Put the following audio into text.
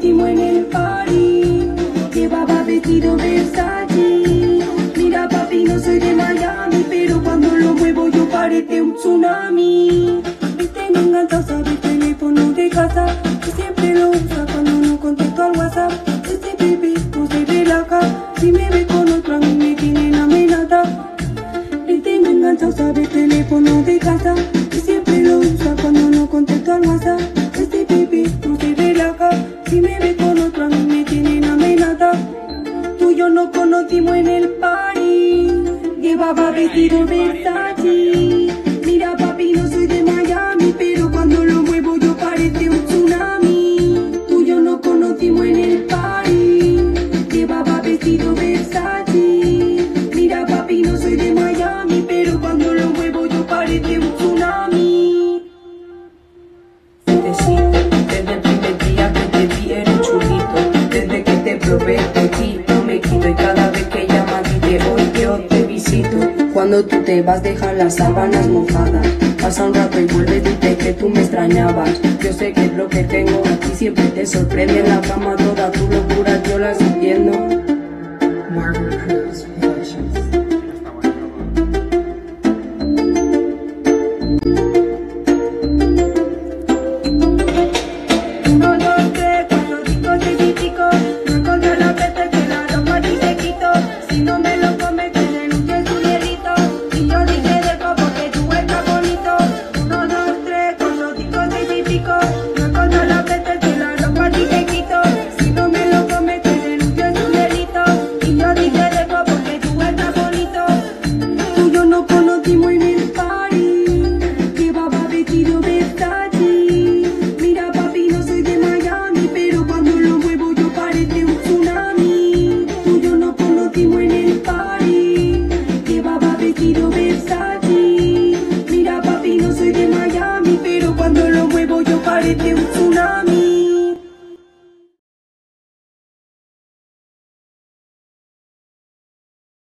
último en el party. Llevaba vestido Versace. Mira, papi, no soy de Miami, pero cuando lo muevo yo parece un tsunami. Viste, me encanta saber teléfono de casa. Que siempre lo usa cuando no contesto al WhatsApp. Ese bebé no se relaja. Si me ve con otra, a mí me tienen amenaza. Viste, me encanta saber teléfono de casa. Que siempre lo usa cuando si me ve con otro a me tienen amenaza. Tú y yo nos conocimos en el party, llevaba vestido Versace. Te probé de ti no me quito Y cada vez que llamas dije hoy yo te visito Cuando tú te vas dejar las sábanas mojadas. Pasa un rato y vuelves dices que tú me extrañabas. Yo sé que es lo que tengo a ti siempre te sorprende. En la cama toda tu locura Mira papi, no soy de Miami, pero cuando lo muevo yo parece un tsunami. Tú y yo nos conocimos en el party. Llevaba vestido Versace. Mira papi, no soy de Miami, pero cuando lo muevo yo parece un tsunami.